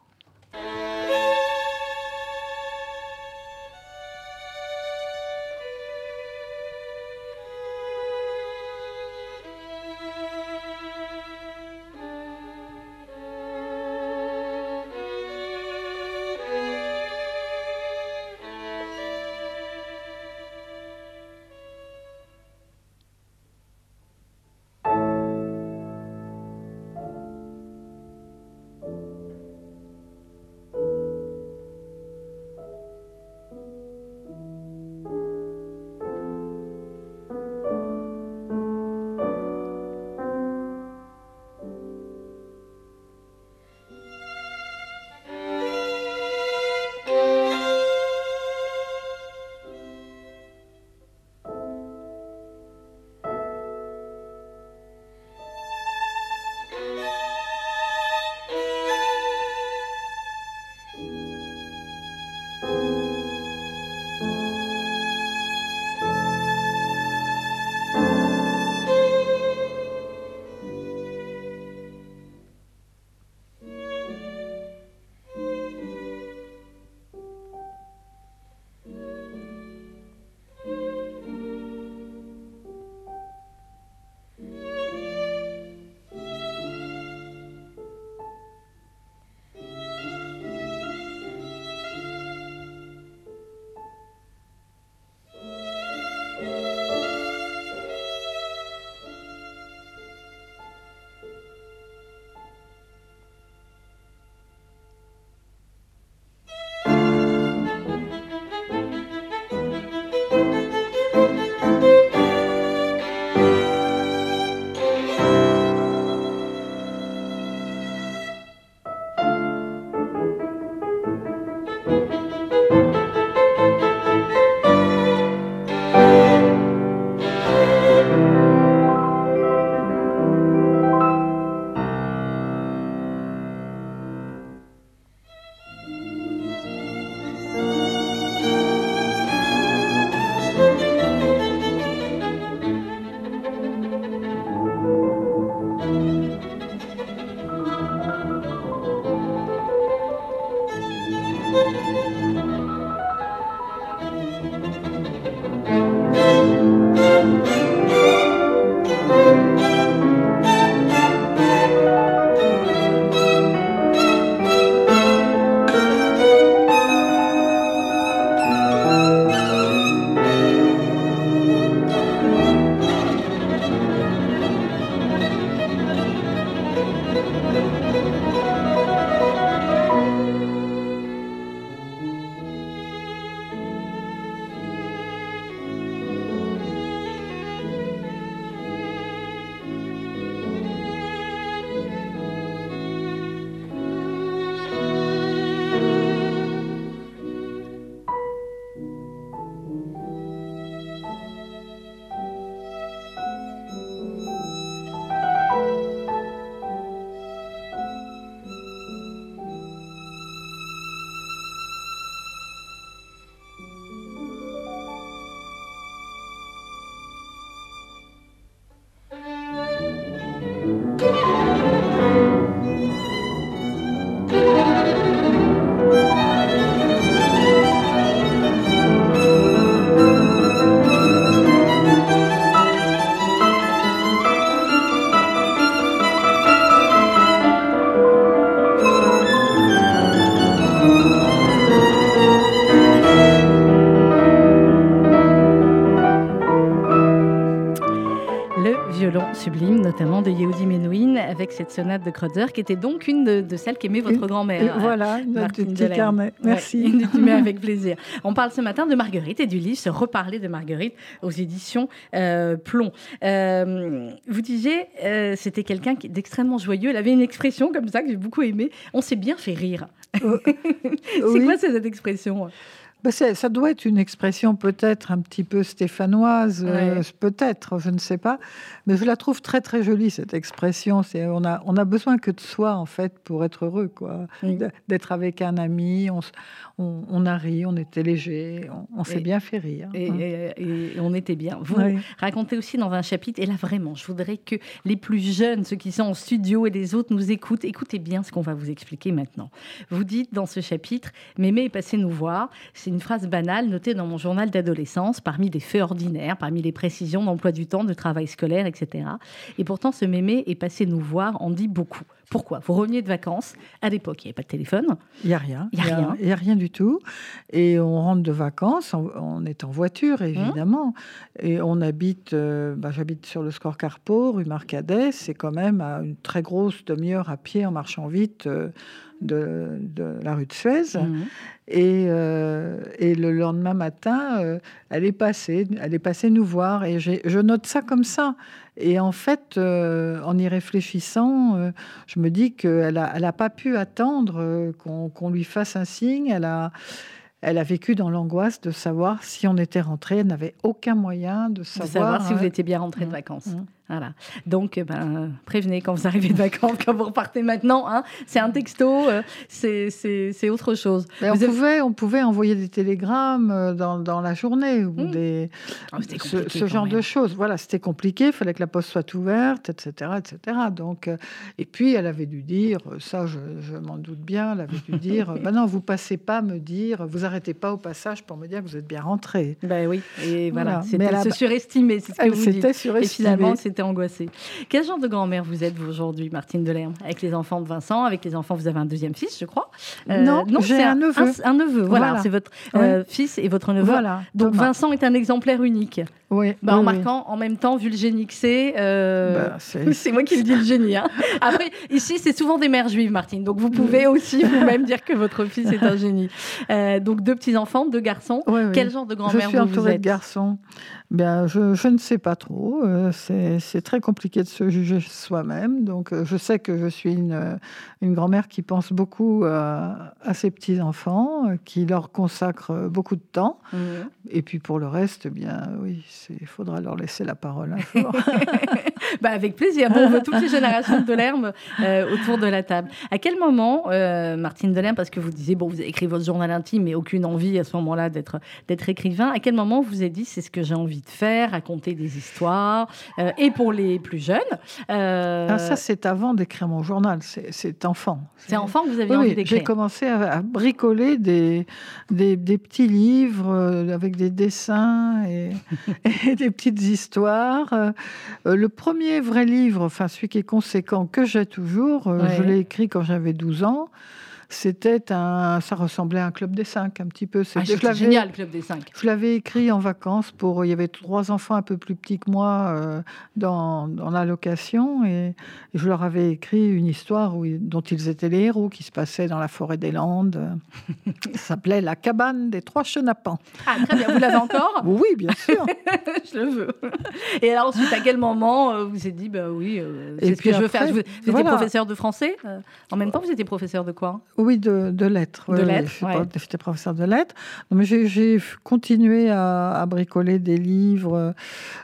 Cette sonate de Kreutzer, qui était donc une de, celles qu'aimait votre grand-mère. Voilà, une petit carnet. Merci. Ouais, avec plaisir. On parle ce matin de Marguerite et du livre Se reparler de Marguerite aux éditions euh, Plomb. Euh, vous disiez, euh, c'était quelqu'un d'extrêmement joyeux. Elle avait une expression comme ça que j'ai beaucoup aimée. On s'est bien fait rire. C'est quoi cette expression bah, ça doit être une expression peut-être un petit peu stéphanoise, euh, peut-être, je ne sais pas, mais je la trouve très très jolie cette expression. C'est on a on a besoin que de soi en fait pour être heureux, quoi. D'être avec un ami, on, on, a ri, on était léger, on, s'est bien fait rire. Hein. Et, on était bien. Vous racontez aussi dans un chapitre, et là vraiment, je voudrais que les plus jeunes, ceux qui sont en studio et les autres, nous écoutent. Écoutez bien ce qu'on va vous expliquer maintenant. Vous dites dans ce chapitre, Mémé est passé nous voir. C'est une phrase banale notée dans mon journal d'adolescence, parmi des faits ordinaires, parmi les précisions d'emploi du temps, de travail scolaire, etc. Et pourtant, ce Mémé est passé nous voir en dit beaucoup. Pourquoi? Vous reveniez de vacances. À l'époque, il n'y avait pas de téléphone. Il n'y a rien. Il n'y a, rien. Il a rien du tout. Et on rentre de vacances. On, est en voiture, évidemment. Et on habite. Euh, bah, j'habite sur le Score Carpo, rue Marcadet. C'est quand même à une très grosse demi-heure à pied en marchant vite. Euh, de, la rue de Suez. Mhm. Et, euh, et, le lendemain matin, elle est passée, elle est passée nous voir. Et je note ça comme ça. Et en fait, euh, en y réfléchissant, euh, je me dis qu'elle n'a elle a pas pu attendre euh, qu'on lui fasse un signe. Elle a, elle a vécu dans l'angoisse de savoir si on était rentré. Elle n'avait aucun moyen de savoir, de savoir si vous étiez bien rentré de mmh. vacances. Mmh. Voilà. Donc, eh ben, prévenez quand vous arrivez de vacances, quand vous repartez maintenant. Hein. c'est un texto, euh, c'est autre chose. on, pouvait, on pouvait envoyer des télégrammes euh, dans, dans la journée ou mmh. des, ah, ce, genre de choses. Voilà, c'était compliqué. Il fallait que la poste soit ouverte, etc., etc. Donc, euh, et puis, elle avait dû dire, ça, je, je m'en doute bien, elle avait dû dire, ben non, vous passez pas me dire, vous arrêtez pas au passage pour me dire que vous êtes bien rentré. Ben oui. Et voilà, c'était se surestimer, vous dites. Et finalement, c'était angoissée. Quel genre de grand-mère vous êtes, vous, aujourd'hui, Martine Delerme Avec les enfants de Vincent, avec les enfants, vous avez un deuxième fils, je crois euh, Non, j'ai un, neveu. Un, neveu, voilà, c'est votre euh, fils et votre neveu. Voilà, Donc Vincent est un exemplaire unique. Oui. Bah, en marquant en même temps, vu le génie que c'est, euh, bah, c'est moi qui le dis le génie. Hein. Après, ici, c'est souvent des mères juives, Martine. Donc vous pouvez aussi vous-même dire que votre fils est un génie. donc deux petits enfants, deux garçons. Quel genre de grand-mère vous, êtes Je suis entourée de garçons. Je, je, ne sais pas trop. c'est c'est très compliqué de se juger soi-même. Donc, je sais que je suis une, une grand-mère qui pense beaucoup à, ses petits-enfants, qui leur consacre beaucoup de temps. Mmh. Et puis, pour le reste, eh bien, oui, il faudra leur laisser la parole un jour. bah, avec plaisir. Bon, on veut toutes les générations de Delerme euh, autour de la table. À quel moment, euh, Martine Delerme, parce que vous disiez, bon, vous écrit votre journal intime, mais aucune envie à ce moment-là d'être, d'être écrivain, à quel moment vous avez dit, c'est ce que j'ai envie de faire, raconter des histoires, euh, et pour les plus jeunes ah, Ça, c'est avant d'écrire mon journal, c'est, enfant. C'est enfant que vous avez envie d'écrire J'ai commencé à, bricoler des, des, petits livres avec des dessins et, et des petites histoires. le premier vrai livre, enfin celui qui est conséquent, que j'ai toujours, euh, je l'ai écrit quand j'avais 12 ans. C'était un, ça ressemblait à un club des cinq un petit peu. Ah, C'était génial, club des cinq. Je l'avais écrit en vacances pour. Il y avait trois enfants un peu plus petits que moi euh, dans, dans, la location et, je leur avais écrit une histoire où, dont ils étaient les héros, qui se passait dans la forêt des Landes. ça s'appelait La cabane des trois chenapans. Ah très bien, vous l'avez encore? Oui, bien sûr. je le veux. Et alors ensuite, à quel moment euh, vous vous êtes dit, bah oui, euh, c'est ce que je veux faire? Vous, étiez professeur de français en même temps. Vous étiez professeur de quoi? Oui, de, lettres. De lettres, J'étais professeur de lettres. Mais j'ai continué à, bricoler des livres,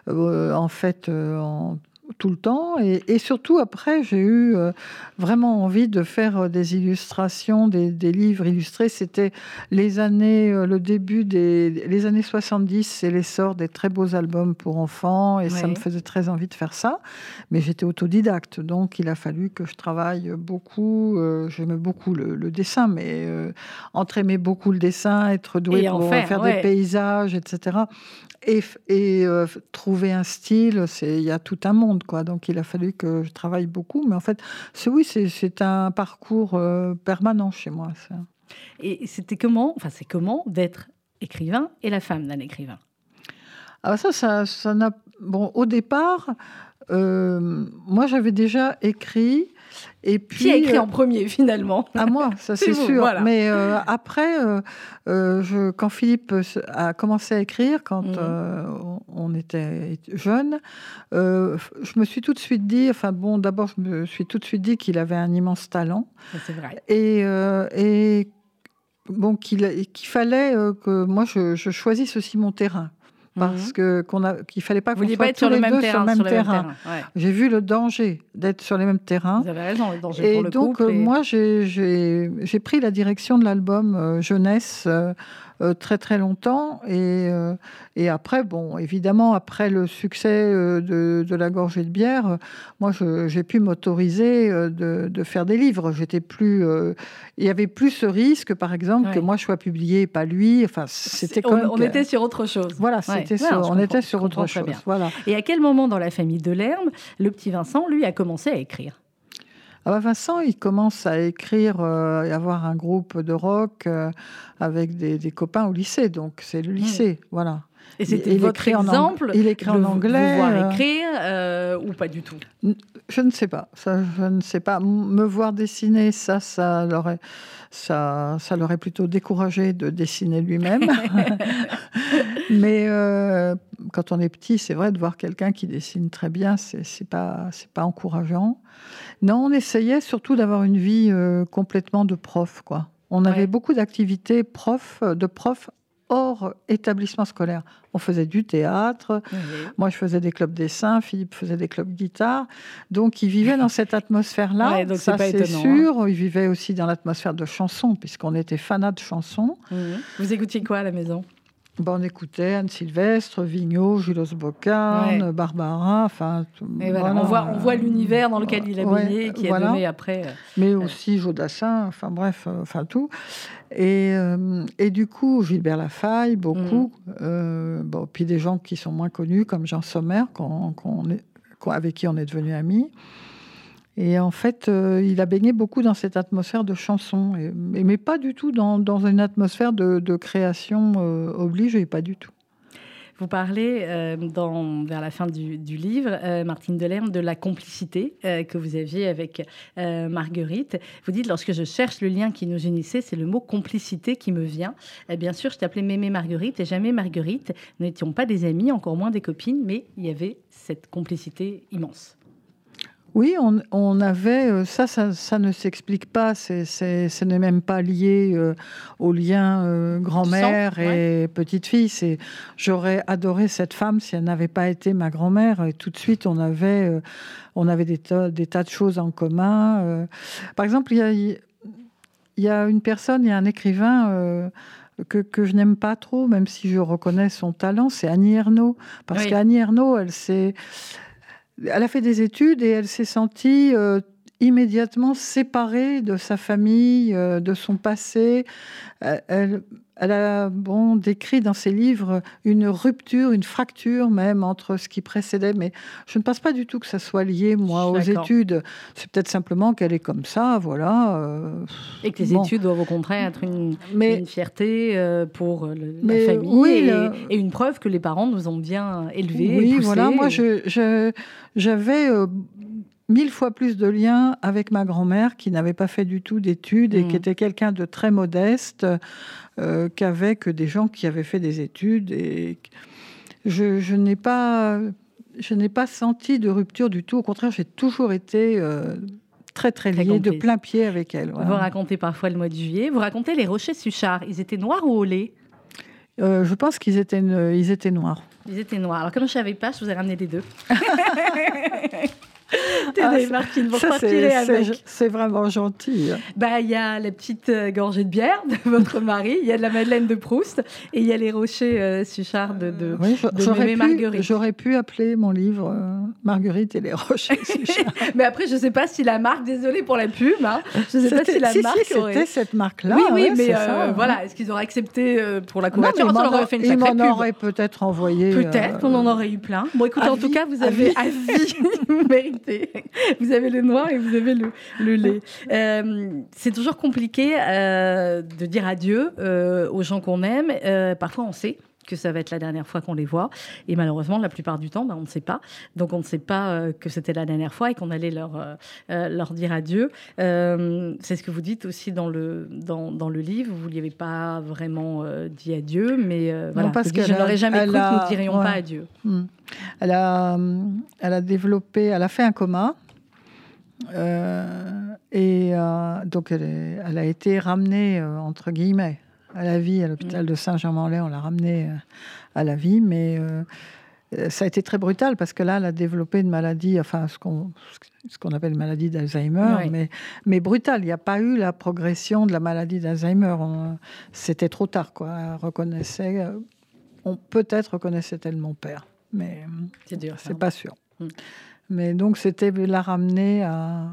euh, en fait, euh, en tout le temps. Et, surtout, après, j'ai eu euh, vraiment envie de faire euh, des illustrations, des, livres illustrés. C'était les années, euh, le début des les années 70, c'est l'essor des très beaux albums pour enfants. Et ça me faisait très envie de faire ça. Mais j'étais autodidacte. Donc, il a fallu que je travaille beaucoup. J'aimais beaucoup le, dessin, mais entre aimer beaucoup le dessin, être doué pour faire, des paysages, etc et, euh, trouver un style, il y a tout un monde, quoi. Donc il a fallu que je travaille beaucoup, mais en fait, c'est oui, c'est un parcours euh, permanent chez moi. Ça. Et c'était comment, enfin c'est comment d'être écrivain et la femme d'un écrivain? Ah ça, ça, ça n'a bon au départ, euh, moi j'avais déjà écrit et puis, Qui a écrit en premier finalement À moi, ça c'est sûr. Mais euh, après, euh, euh, je, quand Philippe a commencé à écrire, quand mhm. on était jeune, je me suis tout de suite dit, enfin bon, d'abord je me suis tout de suite dit qu'il avait un immense talent. C'est vrai. Et, et bon, qu'il fallait que moi je, je choisisse aussi mon terrain parce mhm. que qu'on a qu'il fallait pas qu'on soit tous sur les deux sur le même terrain. J'ai vu le danger d'être sur les mêmes terrains. Vous avez raison, le danger et pour le donc couple et... moi j'ai pris la direction de l'album euh, jeunesse. Euh, très très longtemps. Et, euh, et après, bon, évidemment, après le succès euh, de, de La Gorgée de bière, moi, j'ai pu m'autoriser de, de, faire des livres. J'étais plus, il y avait plus ce risque, par exemple, que moi je sois publié et pas lui. Enfin, c'était on, on était sur autre chose. Voilà, c'était on était sur autre chose. Voilà. Et à quel moment dans la famille de le petit Vincent, lui, a commencé à écrire? Ah bah, Vincent, il commence à écrire euh, et avoir un groupe de rock euh, avec des, copains au lycée. Donc, c'est le hmm. lycée, voilà. Et c'était votre exemple Il écrit en anglais. Vous euh, écrire ou pas du tout? Je ne sais pas. Ça, je ne sais pas. Me voir dessiner, ça, ça l'aurait, ça, ça l'aurait plutôt découragé de dessiner lui-même. Mais quand on est petit, c'est vrai de voir quelqu'un qui dessine très bien, c'est, c'est pas, c'est pas encourageant. Non, on essayait surtout d'avoir une vie euh, complètement de prof, quoi. On avait beaucoup d'activités prof, euh, de profs hors établissement scolaire. On faisait du théâtre, moi je faisais des clubs dessin, Philippe faisait des clubs guitare. Donc ils vivaient dans cette atmosphère-là, ça c'est hein. sûr. Ils vivaient aussi dans l'atmosphère de chansons, puisqu'on était fanat de chansons. Vous écoutiez quoi à la maison? On écoutait Anne Sylvestre, Vigneault, Julos Bocan, Barbara, enfin. On voit, on voit l'univers dans lequel il a baigné, qui a donné après. Euh, Mais aussi Jodassin, enfin bref, euh, enfin tout. Et, euh, et, du coup, Gilbert Lafaille, beaucoup. Mm. bon, puis des gens qui sont moins connus, comme Jean Sommer, avec qui on est devenu amis. Et en fait, euh, il a baigné beaucoup dans cette atmosphère de chanson, mais pas du tout dans, une atmosphère de, création euh, obligée, pas du tout. Vous parlez dans, vers la fin du, livre, Martine Delerme, de la complicité que vous aviez avec Marguerite. Vous dites, lorsque je cherche le lien qui nous unissait, c'est le mot complicité qui me vient. bien sûr, je t'appelais Mémé Marguerite et jamais Marguerite. Nous n'étions pas des amis, encore moins des copines, mais il y avait cette complicité immense. Oui, on, avait, euh, ça, ça, ne s'explique pas, c'est, ce n'est même pas lié euh, au lien euh, grand-mère et petite-fille. C'est, j'aurais adoré cette femme si elle n'avait pas été ma grand-mère. Et tout de suite, on avait, on avait des, tas, des tas de choses en commun. par exemple, il y a, y a une personne, il y a un écrivain que, que, je n'aime pas trop, même si je reconnais son talent, c'est Annie Ernaux. Parce qu'Annie Ernaux, elle s'est elle a fait des études et elle s'est sentie euh, immédiatement séparée de sa famille, euh, de son passé. Euh, elle, elle a bon, décrit dans ses livres une rupture, une fracture même entre ce qui précédait, mais je ne pense pas du tout que ça soit lié, moi, aux études. C'est peut-être simplement qu'elle est comme ça, voilà. Euh, et que les études doivent au contraire être une, une fierté pour la famille et, une preuve que les parents nous ont bien élevés. Oui, voilà, moi j'avais euh, mille fois plus de liens avec ma grand-mère qui n'avait pas fait du tout d'études et qui mm. était quelqu'un de très modeste euh, qu'avec des gens qui avaient fait des études. Et je, n'ai pas, je n'ai pas senti de rupture du tout. Au contraire, j'ai toujours été euh, très très liée de plein pied avec elle. Vous racontez parfois le mois de juillet. Vous racontez les rochers Suchard. Ils étaient noirs ou au lait? Euh, je pense qu'ils étaient, ils étaient noirs. Ils étaient noirs. Alors, comme je ne savais pas, je vous ai ramené les deux. Ah, Martine, pour avec. C'est vraiment gentil. Hein. Bah, il y a la petite euh, gorgée de bière de votre mari, il y a de la Madeleine de Proust et il y a les rochers euh, Suchard de, de, Marguerite. J'aurais pu appeler mon livre euh, Marguerite et les rochers Suchard. Mais après, je ne sais pas si la marque, désolée pour la pub, hein, je ne sais pas si la marque. Si, c'était cette marque-là. Oui, oui, mais voilà, est-ce qu'ils auraient accepté pour la couverture? non, aurait fait une Ils m'en auraient peut-être envoyé. Peut-être, on en aurait eu plein. Bon, écoutez, en tout cas, vous avez à vous avez le noir et vous avez le, lait. Euh, c'est toujours compliqué euh, de dire adieu euh, aux gens qu'on aime. parfois, on sait que ça va être la dernière fois qu'on les voit. Et malheureusement, la plupart du temps, ben, on ne sait pas. Donc, on ne sait pas que c'était la dernière fois et qu'on allait leur, leur dire adieu. c'est ce que vous dites aussi dans le, dans, dans le livre. Vous ne lui avez pas vraiment dit adieu, mais voilà, parce que je n'aurais jamais cru que nous ne dirions pas adieu. Hmm. Elle a, elle a développé, elle a fait un coma. Euh, et euh, donc, elle, elle, a été ramenée, euh, entre guillemets, à la vie à l'hôpital mm. de Saint-Germain-en-Laye. On l'a ramenée à la vie, mais ça a été très brutal parce que là, elle a développé une maladie, enfin, ce qu'on ce qu'on appelle maladie d'Alzheimer, mais, mais brutal. Il n'y a pas eu la progression de la maladie d'Alzheimer. C'était trop tard, quoi. Elle reconnaissait, on peut-être reconnaissait-elle mon père mais c'est dur. C'est pas sûr. Mm. Mais donc c'était la ramener à,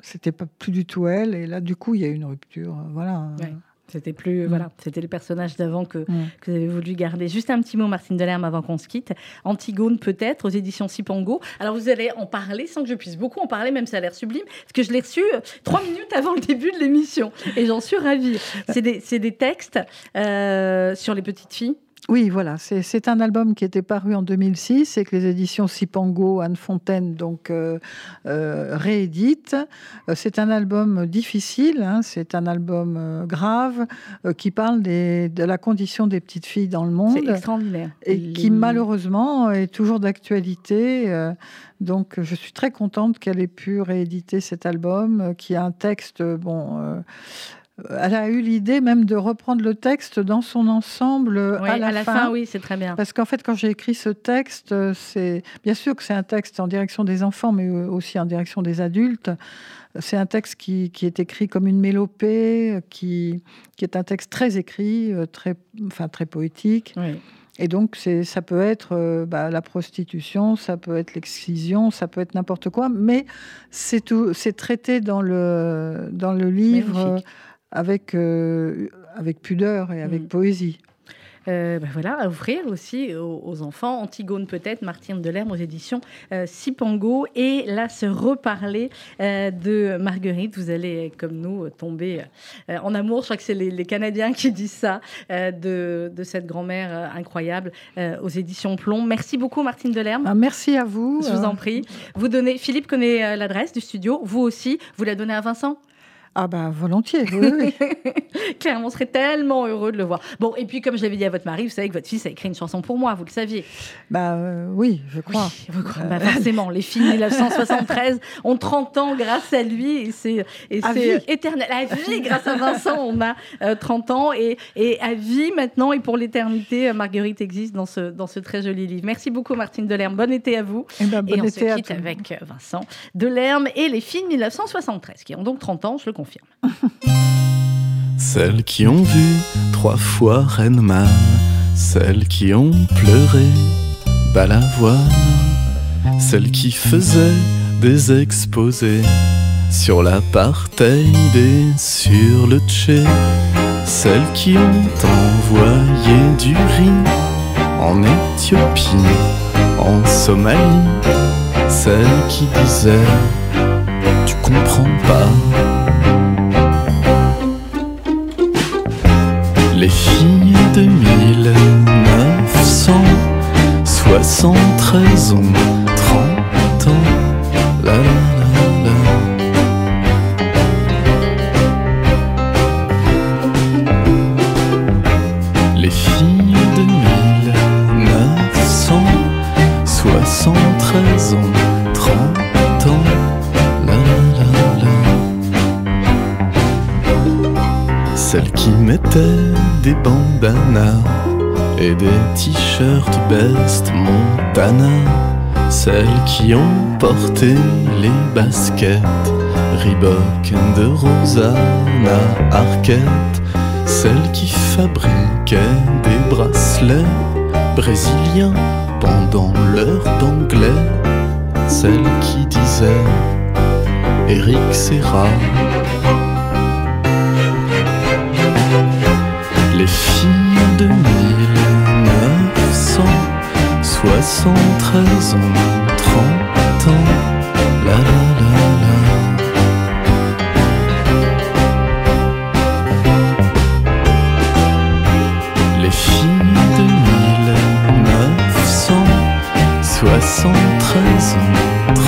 c'était pas plus du tout elle, et là du coup il y a eu une rupture, voilà. C'était plus, mm. voilà, c'était les personnages d'avant que, mm. que, vous avez voulu garder. Juste un petit mot, Martine Delerme, avant qu'on se quitte. Antigone, peut-être, aux éditions Sipango. Alors, vous allez en parler sans que je puisse beaucoup en parler, même si ça a l'air sublime, parce que je l'ai reçu euh, trois minutes avant le début de l'émission. Et j'en suis ravie. C'est des, des, textes euh, sur les petites filles oui, voilà, c'est un album qui était paru en 2006 et que les éditions Sipango, Anne Fontaine, donc euh, euh, rééditent. Euh, c'est un album difficile, hein, c'est un album grave qui parle de la condition des petites filles dans le monde. C'est extraordinaire. Et qui malheureusement est toujours d'actualité. donc je suis très contente qu'elle ait pu rééditer cet album, qui a un texte, bon elle a eu l'idée même de reprendre le texte dans son ensemble à la, à la fin. Oui, c'est très bien. Parce qu'en fait, quand j'ai écrit ce texte, c'est bien sûr que c'est un texte en direction des enfants, mais aussi en direction des adultes. C'est un texte qui, qui, est écrit comme une mélopée, qui, qui est un texte très écrit, euh, très, enfin, très poétique. Et donc, ça peut être euh, bah, la prostitution, ça peut être l'excision, ça peut être n'importe quoi, mais c'est traité dans le, dans le livre avec, euh, avec pudeur et avec mm. poésie. ben voilà, à offrir aussi aux, enfants. Antigone peut-être, Martine Delerme aux éditions Sipango. Et là, se reparler de Marguerite. Vous allez, comme nous, tomber en amour. Je crois que c'est les, Canadiens qui disent ça, de, de, cette grand-mère incroyable aux éditions Plomb. Merci beaucoup, Martine Delerme. Ah, merci à vous. Je vous en prie. Vous donnez, Philippe connaît l'adresse du studio. Vous aussi, vous la donnez à Vincent ah ben volontiers, oui, Clairement, on serait tellement heureux de le voir. Bon, et puis comme je l'avais dit à votre mari, vous savez que votre fils a écrit une chanson pour moi, vous le saviez. Bah euh, oui, je crois. Oui, bah, forcément, les filles 1973 ont 30 ans grâce à lui et c'est éternel. À vie, grâce à Vincent, on a 30 euh, ans et, et, à vie maintenant et pour l'éternité, euh, Marguerite existe dans ce, dans ce très joli livre. Merci beaucoup Martine Delerme, bon été à vous. Eh ben, et, on se quitte avec Vincent Delerme et les filles 1973 qui ont donc 30 ans, je le confirme. Celles qui ont vu trois fois Renman, celles qui ont pleuré Balavoine, celles qui faisaient des exposés sur l'apartheid et sur le Tché, celles qui ont envoyé du riz en Éthiopie, en Somalie, celles qui disaient Tu comprends pas Les filles de 1973 ont 30 ans. La, la, la, Les filles de 1973 ont 30 ans. Celles qui mettaient des bandanas et des t-shirts Best Montana. Celles qui ont porté les baskets Reebok de Rosanna Arquette. Celles qui fabriquaient des bracelets brésiliens pendant l'heure d'anglais. Celles qui disaient Eric Serra Les filles de 1973 ont 30 ans. La la la la. Les filles de 1973 ont